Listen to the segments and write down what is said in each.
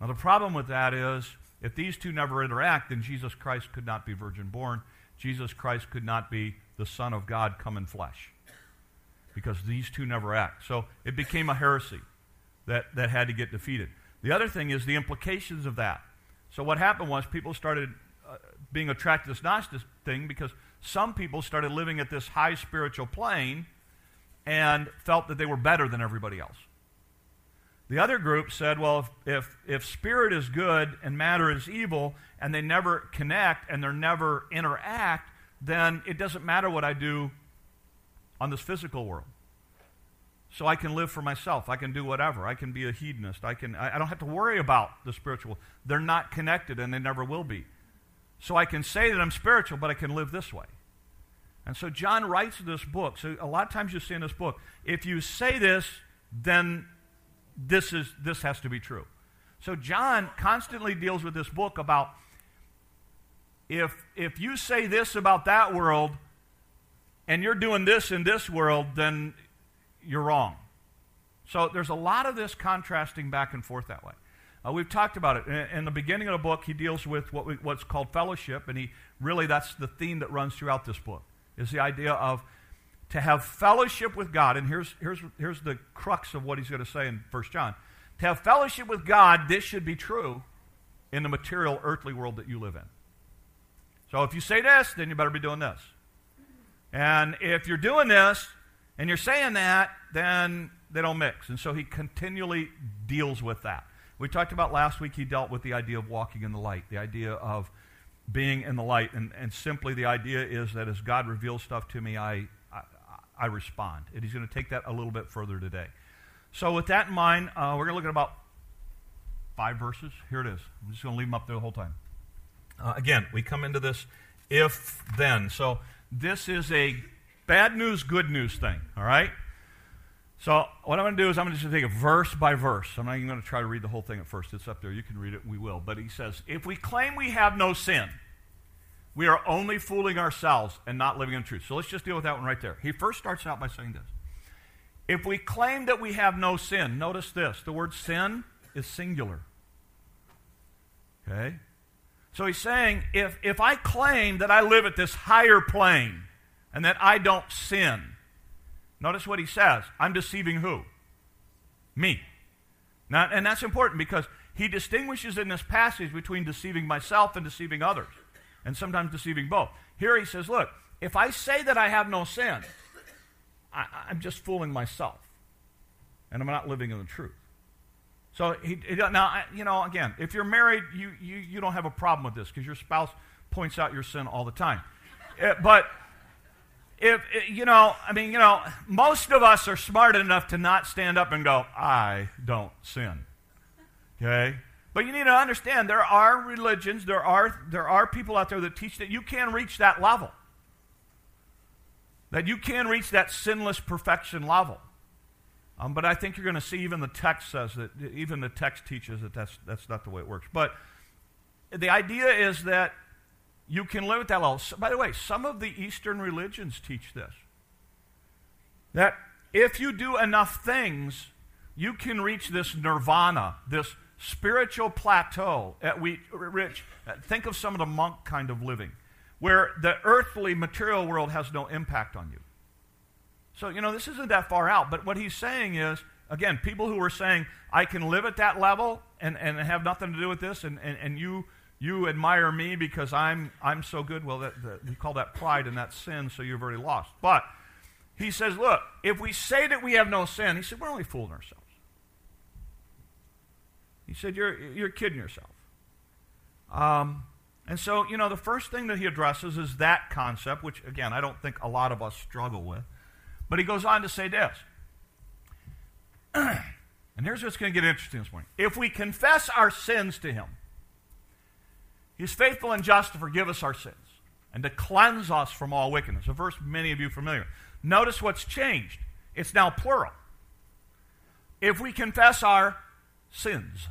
Now, the problem with that is if these two never interact, then Jesus Christ could not be virgin born. Jesus Christ could not be the Son of God come in flesh because these two never act. So it became a heresy that, that had to get defeated. The other thing is the implications of that. So what happened was people started uh, being attracted to this Gnostic thing because some people started living at this high spiritual plane and felt that they were better than everybody else. The other group said, well, if, if, if spirit is good and matter is evil, and they never connect and they never interact, then it doesn't matter what I do on this physical world. So I can live for myself. I can do whatever. I can be a hedonist. I, can, I, I don't have to worry about the spiritual. They're not connected and they never will be. So I can say that I'm spiritual, but I can live this way. And so John writes this book. So a lot of times you see in this book, if you say this, then this, is, this has to be true. So John constantly deals with this book about if, if you say this about that world and you're doing this in this world, then you're wrong. So there's a lot of this contrasting back and forth that way. Uh, we've talked about it. In, in, the beginning of the book, he deals with what we, what's called fellowship, and he really, that's the theme that runs throughout this book, is the idea of to have fellowship with God, and here's, here's, here's the crux of what he's going to say in 1 John. To have fellowship with God, this should be true in the material, earthly world that you live in. So if you say this, then you better be doing this. And if you're doing this and you're saying that, then they don't mix. And so he continually deals with that. We talked about last week, he dealt with the idea of walking in the light, the idea of being in the light. And, and simply the idea is that as God reveals stuff to me, I, I respond. And he's going to take that a little bit further today. So, with that in mind, uh, we're going to look at about five verses. Here it is. I'm just going to leave them up there the whole time. Uh, again, we come into this if then. So, this is a bad news, good news thing, all right? So, what I'm going to do is I'm going to just take it verse by verse. I'm not even going to try to read the whole thing at first. It's up there. You can read it. We will. But he says, If we claim we have no sin, we are only fooling ourselves and not living in truth. So let's just deal with that one right there. He first starts out by saying this. If we claim that we have no sin, notice this the word sin is singular. Okay? So he's saying if, if I claim that I live at this higher plane and that I don't sin, notice what he says. I'm deceiving who? Me. Now, and that's important because he distinguishes in this passage between deceiving myself and deceiving others and sometimes deceiving both. Here he says, Look, if I say that I have no sin, I, am just fooling myself, and I'm not living in the truth. So he, he, now, you know, again, if you're married, you, you, you don't have a problem with this because your spouse points out your sin all the time. Uh, but if, uh, you know, I mean, you know, most of us are smart enough to not stand up and go, I don't sin. Okay? But you need to understand there are religions, there are, there are people out there that teach that you can reach that level. That you can reach that sinless perfection level. Um, but I think you're going to see even the text says that, even the text teaches that that's, that's not the way it works. But the idea is that you can live at that level. So, by the way, some of the Eastern religions teach this. That if you do enough things, you can reach this nirvana, this spiritual plateau at we, Rich, think of some of the monk kind of living, where the earthly material world has no impact on you. So, you know, this isn't that far out, but what he's saying is, again, people who are saying, I can live at that level and, and have nothing to do with this, and, and, and you, you admire me because I'm, I'm so good, well, that, that, we call that pride and that sin, so you've already lost. But he says, look, if we say that we have no sin, he said, we're only fooling ourselves. He said, You're, you're kidding yourself. Um, and so, you know, the first thing that he addresses is that concept, which, again, I don't think a lot of us struggle with. But he goes on to say this. and here's what's going to get interesting this morning. If we confess our sins to him, he's faithful and just to forgive us our sins and to cleanse us from all wickedness. A verse many of you familiar. Notice what's changed. It's now plural. If we confess our sins.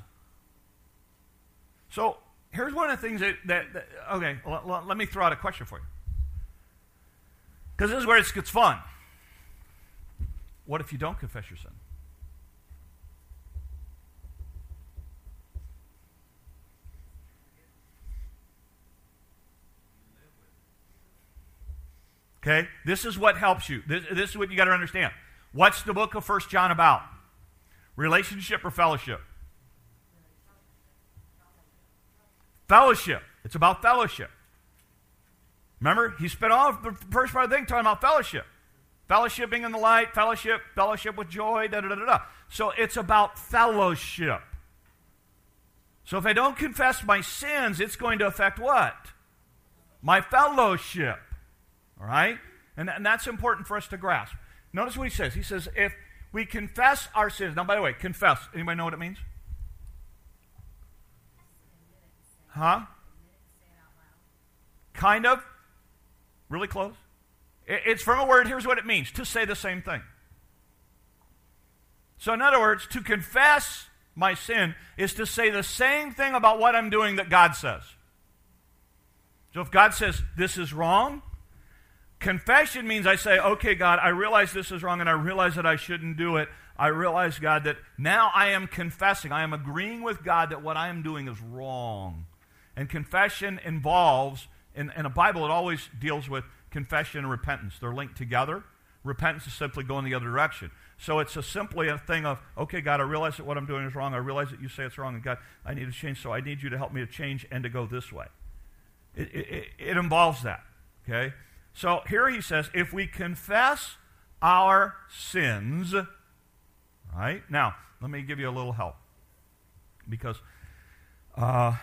So here's one of the things that, that, that okay, l- l- let me throw out a question for you. Because this is where it gets fun. What if you don't confess your sin? Okay? This is what helps you. This, this is what you got to understand. What's the book of First John about? Relationship or fellowship? Fellowship. It's about fellowship. Remember, he spent all the first part of the thing talking about fellowship. Fellowshipping in the light, fellowship, fellowship with joy, da da da da. So it's about fellowship. So if I don't confess my sins, it's going to affect what? My fellowship. All right? And, and that's important for us to grasp. Notice what he says. He says, if we confess our sins. Now, by the way, confess. Anybody know what it means? Huh? Kind of. Really close. It's from a word. Here's what it means to say the same thing. So, in other words, to confess my sin is to say the same thing about what I'm doing that God says. So, if God says this is wrong, confession means I say, okay, God, I realize this is wrong and I realize that I shouldn't do it. I realize, God, that now I am confessing. I am agreeing with God that what I am doing is wrong. And confession involves, in, in a Bible, it always deals with confession and repentance. They're linked together. Repentance is simply going the other direction. So it's a simply a thing of, okay, God, I realize that what I'm doing is wrong. I realize that you say it's wrong. And God, I need to change. So I need you to help me to change and to go this way. It, it, it involves that. Okay? So here he says, if we confess our sins, right? Now, let me give you a little help. Because uh,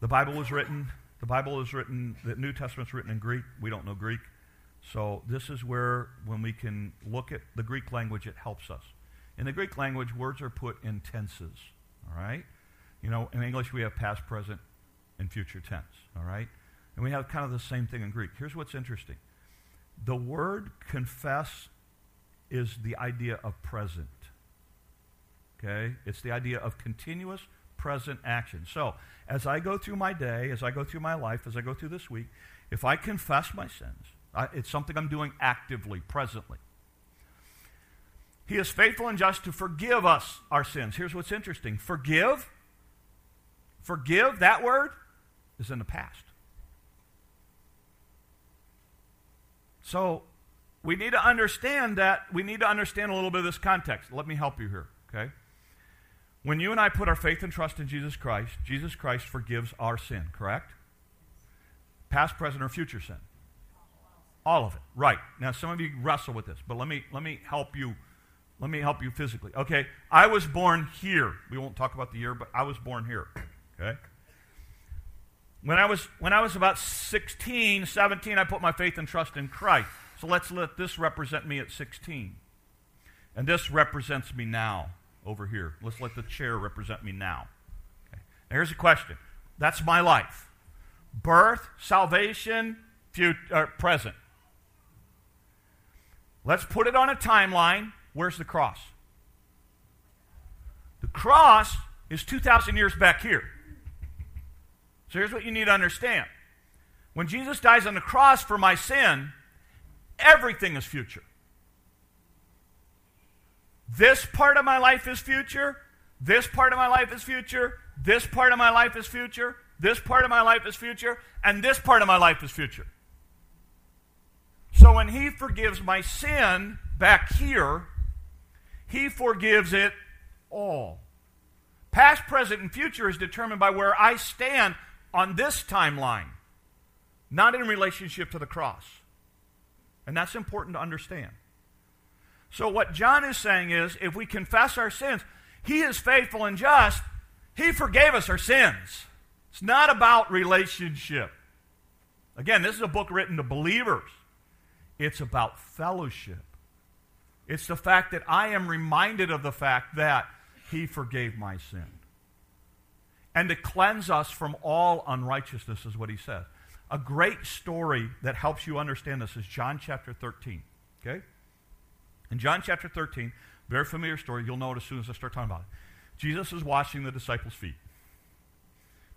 the Bible was written, the Bible is written, the New Testament's written in Greek. We don't know Greek. So this is where, when we can look at the Greek language, it helps us. In the Greek language, words are put in tenses. All right? You know, in English, we have past, present, and future tense. All right? And we have kind of the same thing in Greek. Here's what's interesting the word confess is the idea of present. Okay? It's the idea of continuous present action. So, as I go through my day, as I go through my life, as I go through this week, if I confess my sins, I, it's something I'm doing actively, presently. He is faithful and just to forgive us our sins. Here's what's interesting forgive, forgive, that word is in the past. So we need to understand that, we need to understand a little bit of this context. Let me help you here, okay? When you and I put our faith and trust in Jesus Christ, Jesus Christ forgives our sin, correct? Past, present, or future sin. All of it. Right. Now some of you wrestle with this, but let me let me help you let me help you physically. Okay. I was born here. We won't talk about the year, but I was born here. Okay? When I was when I was about 16, 17, I put my faith and trust in Christ. So let's let this represent me at 16. And this represents me now over here. Let's let the chair represent me now. Okay. Now here's a question. That's my life. Birth, salvation, future, uh, present. Let's put it on a timeline. Where's the cross? The cross is 2,000 years back here. So here's what you need to understand. When Jesus dies on the cross for my sin, everything is future. This part of my life is future. This part of my life is future. This part of my life is future. This part of my life is future. And this part of my life is future. So when he forgives my sin back here, he forgives it all. Past, present, and future is determined by where I stand on this timeline, not in relationship to the cross. And that's important to understand. So, what John is saying is if we confess our sins, he is faithful and just. He forgave us our sins. It's not about relationship. Again, this is a book written to believers, it's about fellowship. It's the fact that I am reminded of the fact that he forgave my sin. And to cleanse us from all unrighteousness is what he says. A great story that helps you understand this is John chapter 13. Okay? In John chapter 13, very familiar story, you'll know it as soon as I start talking about it. Jesus is washing the disciples' feet.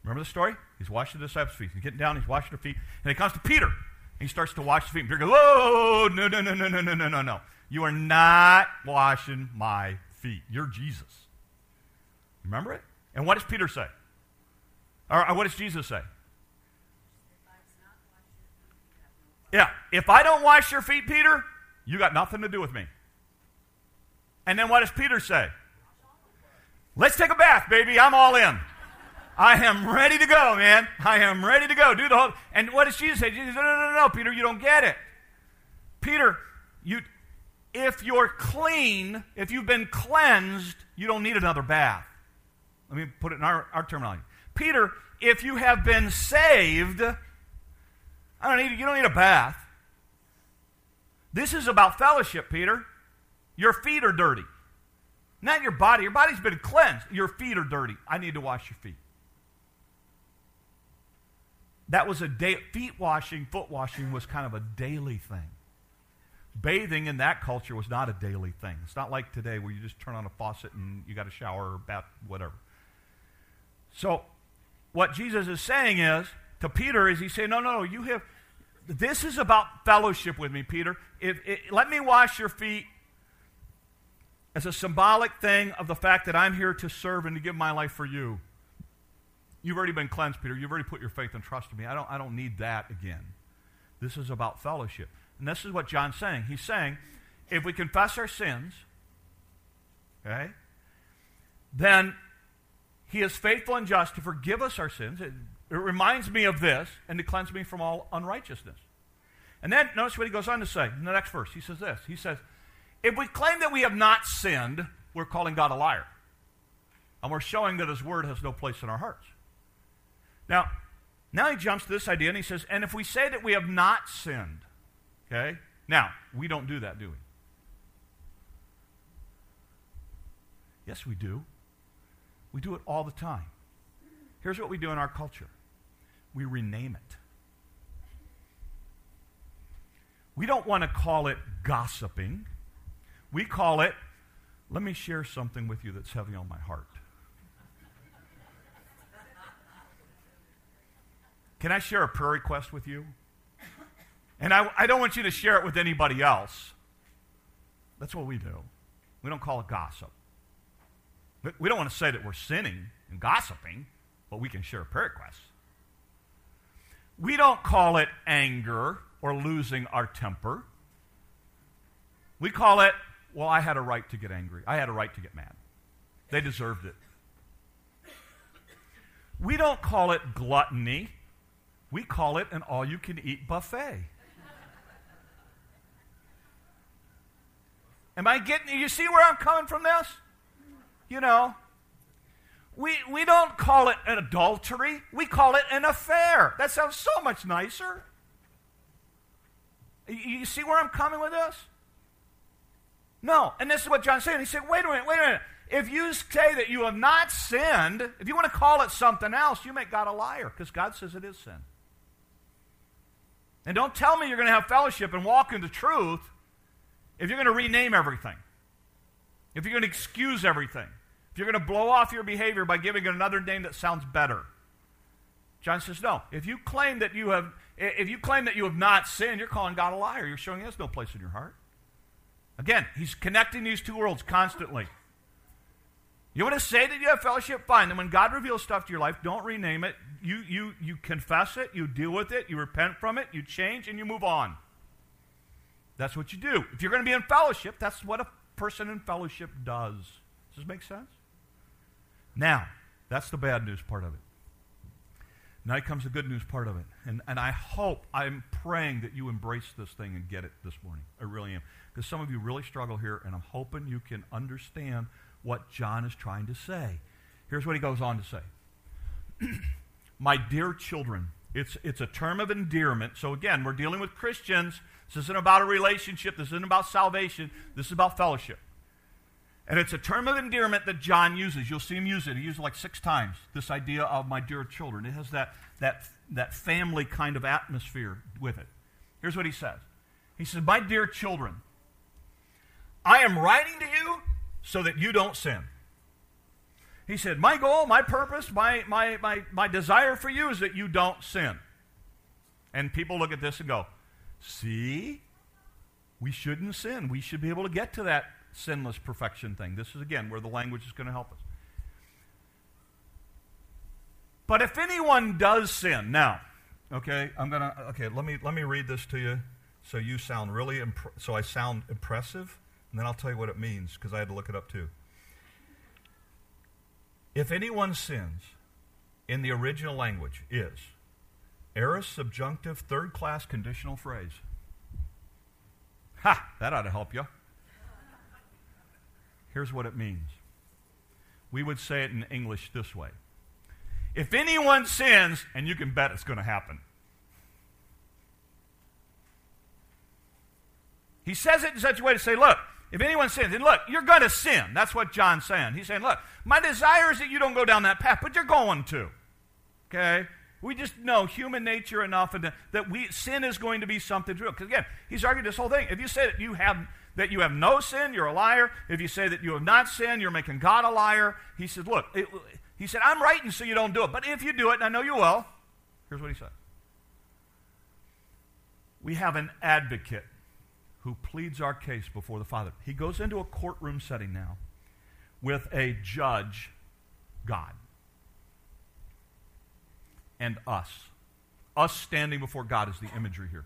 Remember the story? He's washing the disciples' feet. He's getting down, he's washing their feet, and he comes to Peter. And he starts to wash the feet. And Peter goes, Whoa, no, no, no, no, no, no, no, no. You are not washing my feet. You're Jesus. Remember it? And what does Peter say? Or what does Jesus say? Yeah, if I don't wash your feet, Peter, you got nothing to do with me. And then what does Peter say? Let's take a bath, baby. I'm all in. I am ready to go, man. I am ready to go. Do the whole. And what does Jesus say? Jesus no, no, no, no, Peter, you don't get it. Peter, you, if you're clean, if you've been cleansed, you don't need another bath. Let me put it in our, our terminology. Peter, if you have been saved, I don't need, you don't need a bath. This is about fellowship, Peter. Your feet are dirty. Not your body. Your body's been cleansed. Your feet are dirty. I need to wash your feet. That was a day. Feet washing, foot washing was kind of a daily thing. Bathing in that culture was not a daily thing. It's not like today where you just turn on a faucet and you got a shower or bath, whatever. So, what Jesus is saying is to Peter is he's saying, no, no, no, you have. This is about fellowship with me, Peter. If, if, let me wash your feet as a symbolic thing of the fact that I'm here to serve and to give my life for you. You've already been cleansed, Peter. You've already put your faith and trust in me. I don't, I don't need that again. This is about fellowship. And this is what John's saying. He's saying, if we confess our sins, okay, then he is faithful and just to forgive us our sins. It, it reminds me of this and to cleanse me from all unrighteousness. And then notice what he goes on to say in the next verse. He says this. He says, if we claim that we have not sinned, we're calling God a liar. And we're showing that his word has no place in our hearts. Now, now he jumps to this idea and he says, and if we say that we have not sinned, okay? Now, we don't do that, do we? Yes, we do. We do it all the time. Here's what we do in our culture we rename it. We don't want to call it gossiping. We call it, let me share something with you that's heavy on my heart. Can I share a prayer request with you? And I, I don't want you to share it with anybody else. That's what we do. We don't call it gossip. We don't want to say that we're sinning and gossiping, but we can share prayer requests. We don't call it anger or losing our temper. We call it, well, I had a right to get angry. I had a right to get mad. They deserved it. We don't call it gluttony we call it an all you can eat buffet. Am I getting you see where I'm coming from this? You know, we, we don't call it an adultery, we call it an affair. That sounds so much nicer. You, you see where I'm coming with this? No. And this is what John's saying. He said, wait a minute, wait a minute. If you say that you have not sinned, if you want to call it something else, you make God a liar because God says it is sin. And don't tell me you're going to have fellowship and walk into truth if you're going to rename everything, if you're going to excuse everything, if you're going to blow off your behavior by giving it another name that sounds better. John says, no. If you claim that you have, if you claim that you have not sinned, you're calling God a liar. You're showing He has no place in your heart. Again, He's connecting these two worlds constantly. You want to say that you have fellowship? Fine. Then when God reveals stuff to your life, don't rename it. You, you, you confess it, you deal with it, you repent from it, you change, and you move on. That's what you do. If you're going to be in fellowship, that's what a person in fellowship does. Does this make sense? Now, that's the bad news part of it. Now comes the good news part of it. And, and I hope, I'm praying that you embrace this thing and get it this morning. I really am. Because some of you really struggle here, and I'm hoping you can understand what John is trying to say. Here's what he goes on to say My dear children, it's, it's a term of endearment. So again, we're dealing with Christians. This isn't about a relationship, this isn't about salvation, this is about fellowship. And it's a term of endearment that John uses. You'll see him use it. He uses it like six times. This idea of my dear children. It has that, that, that family kind of atmosphere with it. Here's what he says He says, My dear children, I am writing to you so that you don't sin. He said, My goal, my purpose, my, my, my, my desire for you is that you don't sin. And people look at this and go, See, we shouldn't sin. We should be able to get to that sinless perfection thing. This is, again, where the language is going to help us. But if anyone does sin, now, Okay, I'm gonna. Okay, let me let me read this to you, so you sound really impr- so I sound impressive, and then I'll tell you what it means because I had to look it up too. If anyone sins, in the original language is aorist subjunctive third class conditional phrase. Ha! That ought to help you. Here's what it means. We would say it in English this way If anyone sins, and you can bet it's going to happen. He says it in such a way to say, look, if anyone sins, and look, you're going to sin. That's what John's saying. He's saying, look, my desire is that you don't go down that path, but you're going to. Okay? We just know human nature enough and that we sin is going to be something true. Because again, he's argued this whole thing. If you say that you have that you have no sin, you're a liar. If you say that you have not sinned, you're making God a liar. He said, look, it, he said, I'm writing so you don't do it. But if you do it, and I know you will, here's what he said. We have an advocate who pleads our case before the Father. He goes into a courtroom setting now with a judge, God and us. Us standing before God is the imagery here.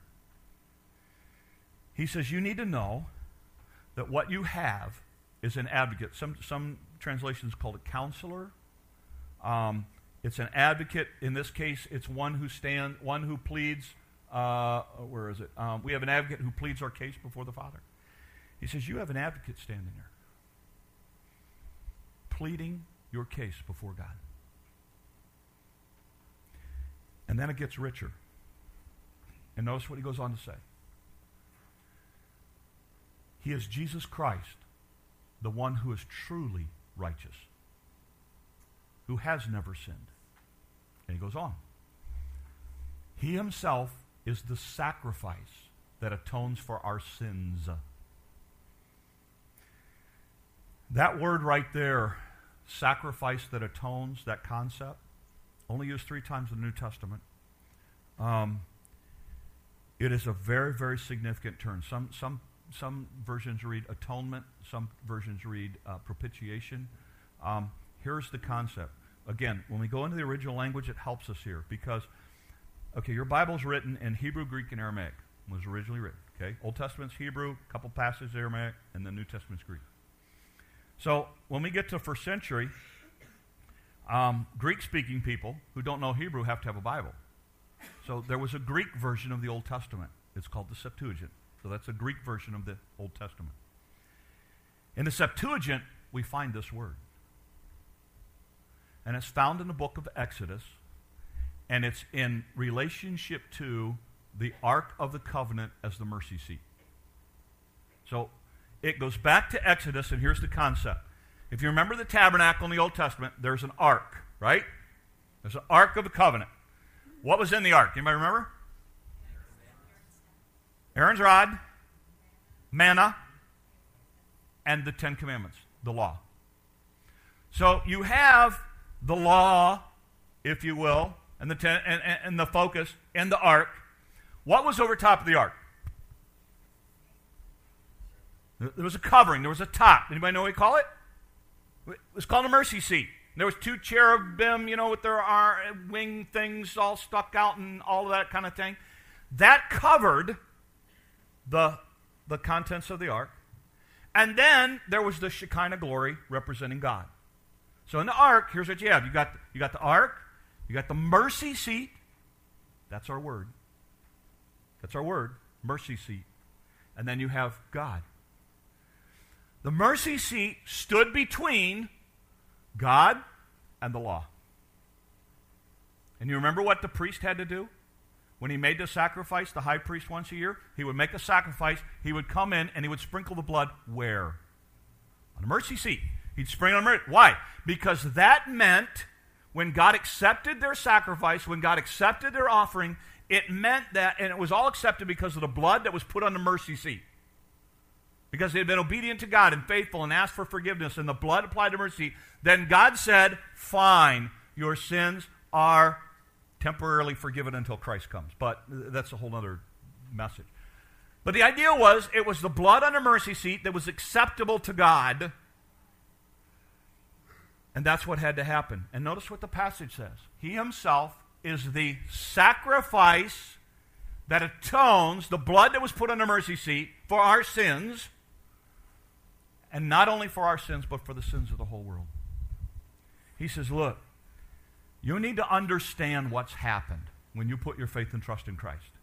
He says, You need to know that what you have is an advocate. Some, some translations call it counselor. Um, it's an advocate. In this case, it's one who stands, one who pleads. Uh, where is it? Um, we have an advocate who pleads our case before the Father. He says, You have an advocate standing there, pleading your case before God. And then it gets richer. And notice what he goes on to say. He is Jesus Christ, the one who is truly righteous, who has never sinned. And he goes on. He himself is the sacrifice that atones for our sins. That word right there, sacrifice that atones, that concept, only used three times in the New Testament. Um, it is a very, very significant term. Some, some, some versions read atonement, some versions read uh, propitiation. Um, here's the concept. Again, when we go into the original language, it helps us here because, okay, your Bible's written in Hebrew, Greek, and Aramaic. Was originally written. Okay, Old Testament's Hebrew, a couple passages Aramaic, and the New Testament's Greek. So when we get to first century, um, Greek speaking people who don't know Hebrew have to have a Bible. So there was a Greek version of the Old Testament. It's called the Septuagint. So that's a Greek version of the Old Testament. In the Septuagint, we find this word. And it's found in the book of Exodus, and it's in relationship to the Ark of the Covenant as the mercy seat. So it goes back to Exodus, and here's the concept if you remember the tabernacle in the Old Testament, there's an ark, right? There's an ark of the covenant. What was in the ark? Anybody remember? Aaron's rod, manna, and the Ten Commandments, the law. So you have the law, if you will, and the, ten, and, and, and the focus in the ark. What was over top of the ark? There was a covering. There was a top. Anybody know what we call it? It was called a mercy seat. There was two cherubim, you know, with their wing things all stuck out and all of that kind of thing. That covered the, the contents of the ark. And then there was the Shekinah glory representing God. So in the ark, here's what you have. You got, you got the ark, you got the mercy seat. That's our word. That's our word, mercy seat. And then you have God. The mercy seat stood between God and the law. And you remember what the priest had to do? When he made the sacrifice, the high priest once a year, he would make a sacrifice. He would come in and he would sprinkle the blood where? On the mercy seat. He'd sprinkle on the mercy. Why? Because that meant when God accepted their sacrifice, when God accepted their offering, it meant that, and it was all accepted because of the blood that was put on the mercy seat because they had been obedient to God and faithful and asked for forgiveness, and the blood applied to mercy, then God said, Fine, your sins are temporarily forgiven until Christ comes. But that's a whole other message. But the idea was it was the blood on the mercy seat that was acceptable to God. And that's what had to happen. And notice what the passage says He himself is the sacrifice that atones the blood that was put on the mercy seat for our sins, and not only for our sins, but for the sins of the whole world. He says, Look, you need to understand what's happened when you put your faith and trust in Christ.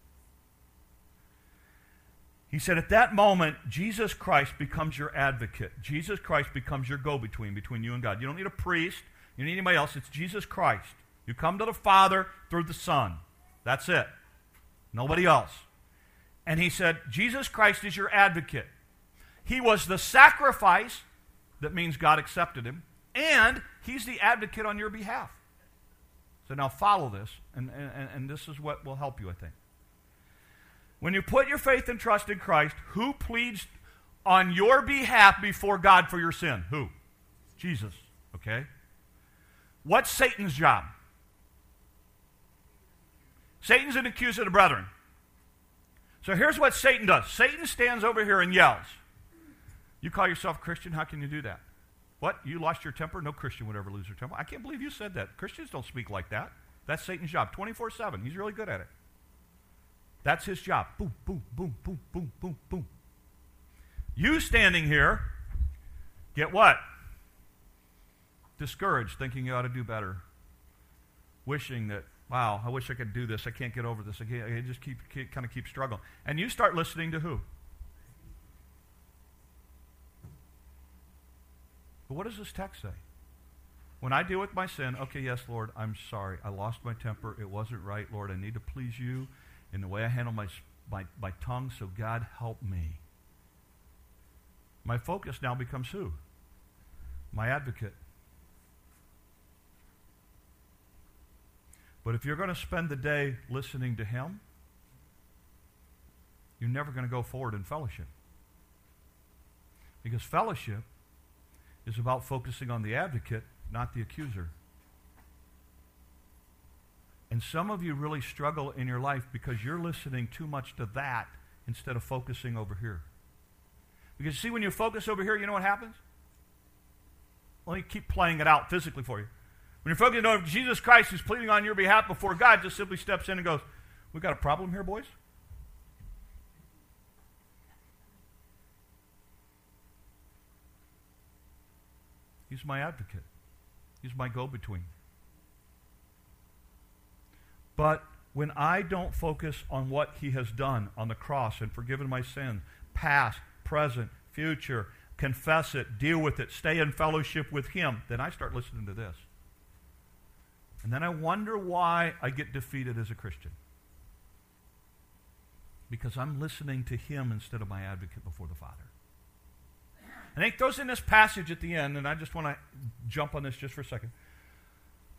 He said, at that moment, Jesus Christ becomes your advocate. Jesus Christ becomes your go between, between you and God. You don't need a priest, you don't need anybody else. It's Jesus Christ. You come to the Father through the Son. That's it. Nobody else. And he said, Jesus Christ is your advocate. He was the sacrifice, that means God accepted him, and he's the advocate on your behalf. So now follow this, and, and, and this is what will help you, I think. When you put your faith and trust in Christ, who pleads on your behalf before God for your sin? Who? Jesus. Okay? What's Satan's job? Satan's an accuser of the brethren. So here's what Satan does Satan stands over here and yells. You call yourself Christian? How can you do that? What? You lost your temper? No Christian would ever lose their temper. I can't believe you said that. Christians don't speak like that. That's Satan's job 24 7. He's really good at it. That's his job. Boom, boom, boom, boom, boom, boom, boom. You standing here get what? Discouraged, thinking you ought to do better. Wishing that, wow, I wish I could do this. I can't get over this. I, can't, I just keep, keep kind of keep struggling. And you start listening to who? But what does this text say? When I deal with my sin, okay, yes, Lord, I'm sorry. I lost my temper. It wasn't right, Lord. I need to please you in the way I handle my, my, my tongue, so God help me. My focus now becomes who? My advocate. But if you're going to spend the day listening to him, you're never going to go forward in fellowship. Because fellowship is about focusing on the advocate, not the accuser. And some of you really struggle in your life because you're listening too much to that instead of focusing over here. Because see, when you focus over here, you know what happens? Let me keep playing it out physically for you. When you're focusing on Jesus Christ who's pleading on your behalf before God, just simply steps in and goes, We got a problem here, boys? He's my advocate. He's my go between. But when I don't focus on what he has done on the cross and forgiven my sin, past, present, future, confess it, deal with it, stay in fellowship with him, then I start listening to this. And then I wonder why I get defeated as a Christian. Because I'm listening to him instead of my advocate before the Father. And it goes in this passage at the end, and I just want to jump on this just for a second.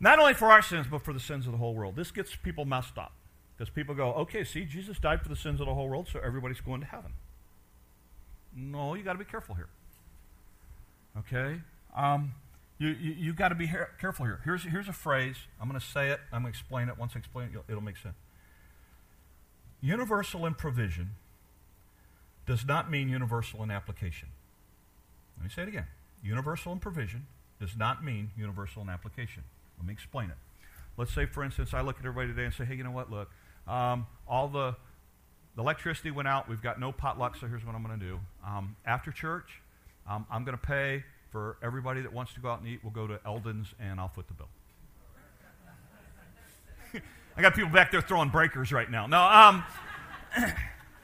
Not only for our sins, but for the sins of the whole world. This gets people messed up. Because people go, okay, see, Jesus died for the sins of the whole world, so everybody's going to heaven. No, you got to be careful here. Okay? Um, you you, you got to be careful here. Here's, here's a phrase. I'm going to say it. I'm going to explain it. Once I explain it, it'll make sense. Universal in provision does not mean universal in application. Let me say it again. Universal in provision does not mean universal in application. Let me explain it. Let's say, for instance, I look at everybody today and say, hey, you know what? Look, um, all the, the electricity went out. We've got no potluck, so here's what I'm going to do. Um, after church, um, I'm going to pay for everybody that wants to go out and eat. We'll go to Eldon's, and I'll foot the bill. I got people back there throwing breakers right now. No, um,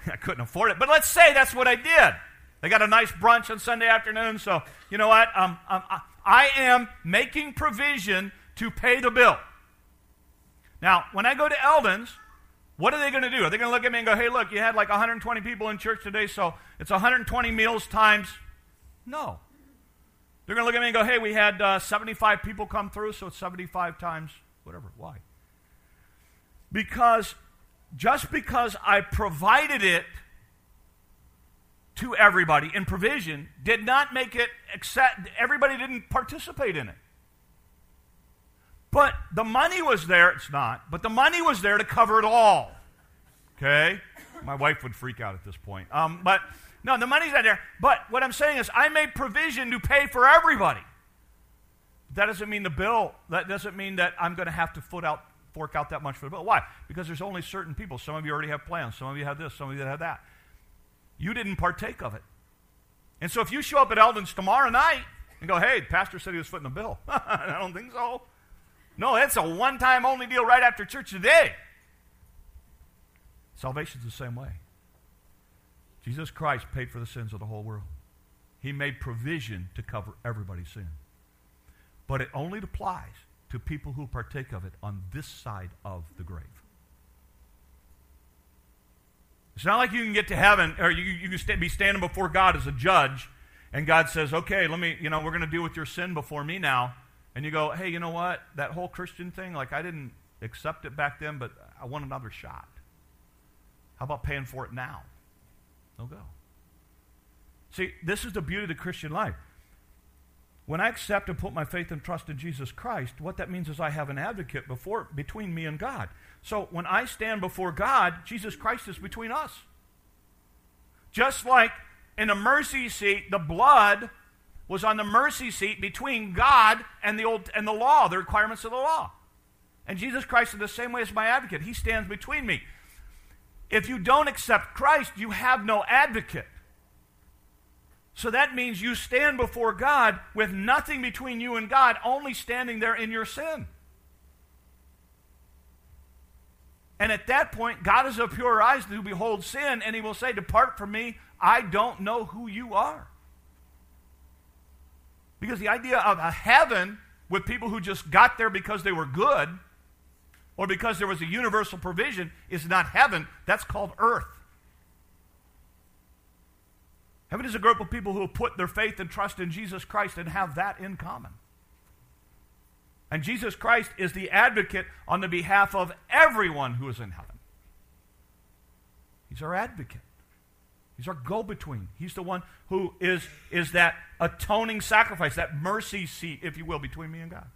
I couldn't afford it. But let's say that's what I did. They got a nice brunch on Sunday afternoon, so you know what? Um, um, I am making provision to pay the bill. Now, when I go to Eldon's, what are they going to do? Are they going to look at me and go, hey, look, you had like 120 people in church today, so it's 120 meals times. No. They're going to look at me and go, hey, we had uh, 75 people come through, so it's 75 times whatever. Why? Because just because I provided it to everybody in provision did not make it accept everybody didn't participate in it but the money was there it's not but the money was there to cover it all okay my wife would freak out at this point um, but no the money's not there but what i'm saying is i made provision to pay for everybody that doesn't mean the bill that doesn't mean that i'm going to have to foot out fork out that much for the bill. Why? Because there's only certain people. Some of you already have plans. Some of you have this. Some of you have that. You didn't partake of it. And so if you show up at Eldon's tomorrow night and go, hey, pastor said he was footing the bill. I don't think so. No, it's a one time only deal right after church today. Salvation's the same way. Jesus Christ paid for the sins of the whole world. He made provision to cover everybody's sin. But it only applies to people who partake of it on this side of the grave. It's not like you can get to heaven or you, you can be standing before God as a judge and God says, okay, let me, you know, we're going to deal with your sin before me now. And you go, hey, you know what? That whole Christian thing, like I didn't accept it back then, but I want another shot. How about paying for it now? No go. See, this is the beauty of the Christian life. When I accept and put my faith and trust in Jesus Christ, what that means is I have an advocate before between me and God. So when I stand before God, Jesus Christ is between us. Just like in a mercy seat, the blood was on the mercy seat between God and the old and the law, the requirements of the law. And Jesus Christ is the same way as my advocate. He stands between me. If you don't accept Christ, you have no advocate. So that means you stand before God with nothing between you and God, only standing there in your sin. And at that point, God is of pure eyes to behold sin, and he will say, Depart from me, I don't know who you are. Because the idea of a heaven with people who just got there because they were good or because there was a universal provision is not heaven. That's called earth. Heaven is a group of people who put their faith and trust in Jesus Christ and have that in common. And Jesus Christ is the advocate on the behalf of everyone who is in heaven. He's our advocate. He's our go between. He's the one who is, is that atoning sacrifice, that mercy seat, if you will, between me and God.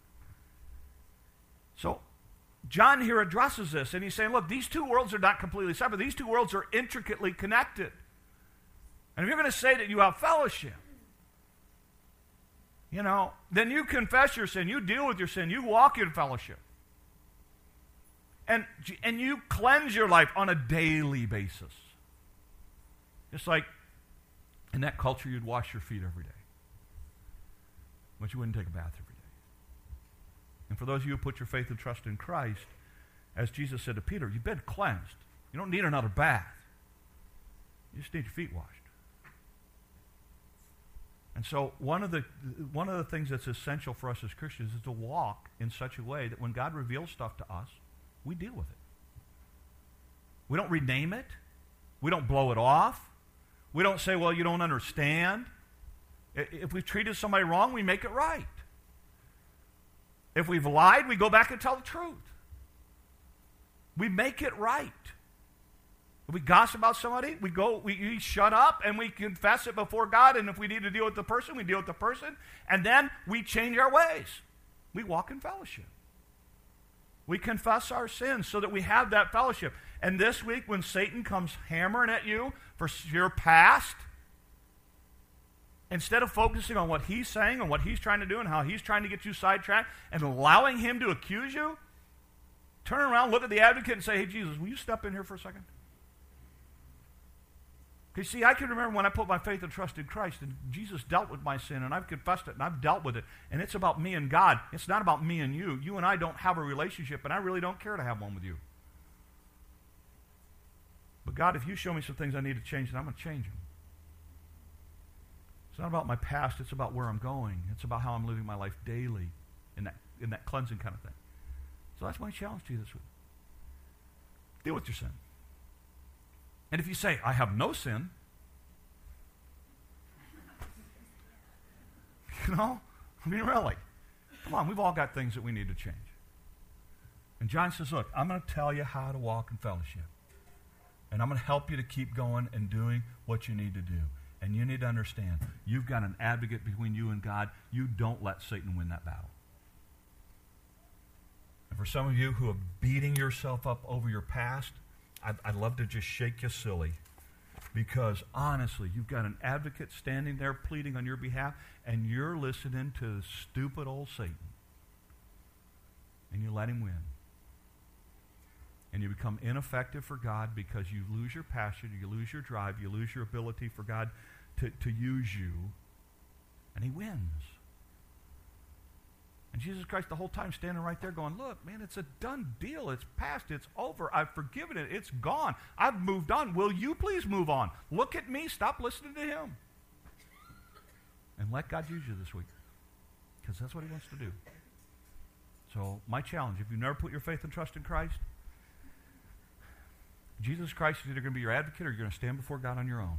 So, John here addresses this, and he's saying, look, these two worlds are not completely separate. These two worlds are intricately connected. And if you're going to say that you have fellowship, you know, then you confess your sin, you deal with your sin, you walk in fellowship. And, and you cleanse your life on a daily basis. Just like in that culture, you'd wash your feet every day. But you wouldn't take a bath every day. And for those of you who put your faith and trust in Christ, as Jesus said to Peter, you've been cleansed. You don't need another bath. You just need your feet washed. And so one of the one of the things that's essential for us as Christians is to walk in such a way that when God reveals stuff to us, we deal with it. We don't rename it. We don't blow it off. We don't say, well, you don't understand. If we've treated somebody wrong, we make it right. If we've lied, we go back and tell the truth. We make it right. If we gossip about somebody, we go, we, we, shut up and we confess it before God. And if we need to deal with the person, we deal with the person. And then we change our ways. We walk in fellowship. We confess our sins so that we have that fellowship. And this week, when Satan comes hammering at you for your past, instead of focusing on what he's saying and what he's trying to do and how he's trying to get you sidetracked and allowing him to accuse you, turn around, look at the advocate, and say, Hey, Jesus, will you step in here for a second? Because, see, I can remember when I put my faith and trust in Christ, and Jesus dealt with my sin, and I've confessed it, and I've dealt with it. And it's about me and God. It's not about me and you. You and I don't have a relationship, and I really don't care to have one with you. But, God, if you show me some things I need to change, then I'm going to change them. It's not about my past, it's about where I'm going. It's about how I'm living my life daily in that, in that cleansing kind of thing. So that's my challenge to you this week. Deal with your sin. And if you say, I have no sin, you know, I mean, really, come on, we've all got things that we need to change. And John says, Look, I'm going to tell you how to walk in fellowship. And I'm going to help you to keep going and doing what you need to do. And you need to understand, you've got an advocate between you and God. You don't let Satan win that battle. And for some of you who are beating yourself up over your past, I'd, I'd love to just shake you silly because honestly, you've got an advocate standing there pleading on your behalf, and you're listening to stupid old Satan. And you let him win. and you become ineffective for God because you lose your passion, you lose your drive, you lose your ability for God to, to use you, and He wins. And Jesus Christ, the whole time, standing right there going, Look, man, it's a done deal. It's past. It's over. I've forgiven it. It's gone. I've moved on. Will you please move on? Look at me. Stop listening to him. And let God use you this week. Because that's what he wants to do. So, my challenge if you've never put your faith and trust in Christ, Jesus Christ is either going to be your advocate or you're going to stand before God on your own.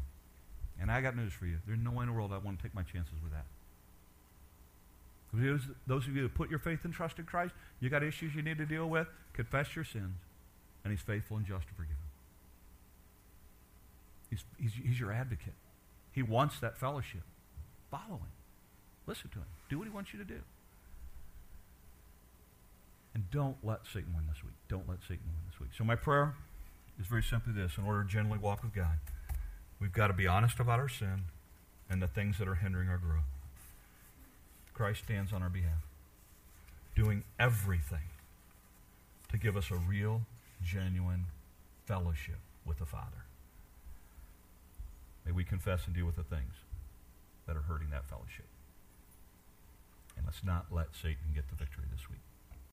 And I got news for you. There's no way in the world I want to take my chances with that. Those of you who put your faith and trust in Christ, you got issues you need to deal with, confess your sins, and He's faithful and just to forgive them. He's, he's, he's your advocate. He wants that fellowship. Follow Him. Listen to Him. Do what He wants you to do. And don't let Satan win this week. Don't let Satan win this week. So my prayer is very simply this. In order to generally walk with God, we've got to be honest about our sin and the things that are hindering our growth. Christ stands on our behalf, doing everything to give us a real, genuine fellowship with the Father. May we confess and deal with the things that are hurting that fellowship. And let's not let Satan get the victory this week.